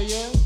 yeah, yeah.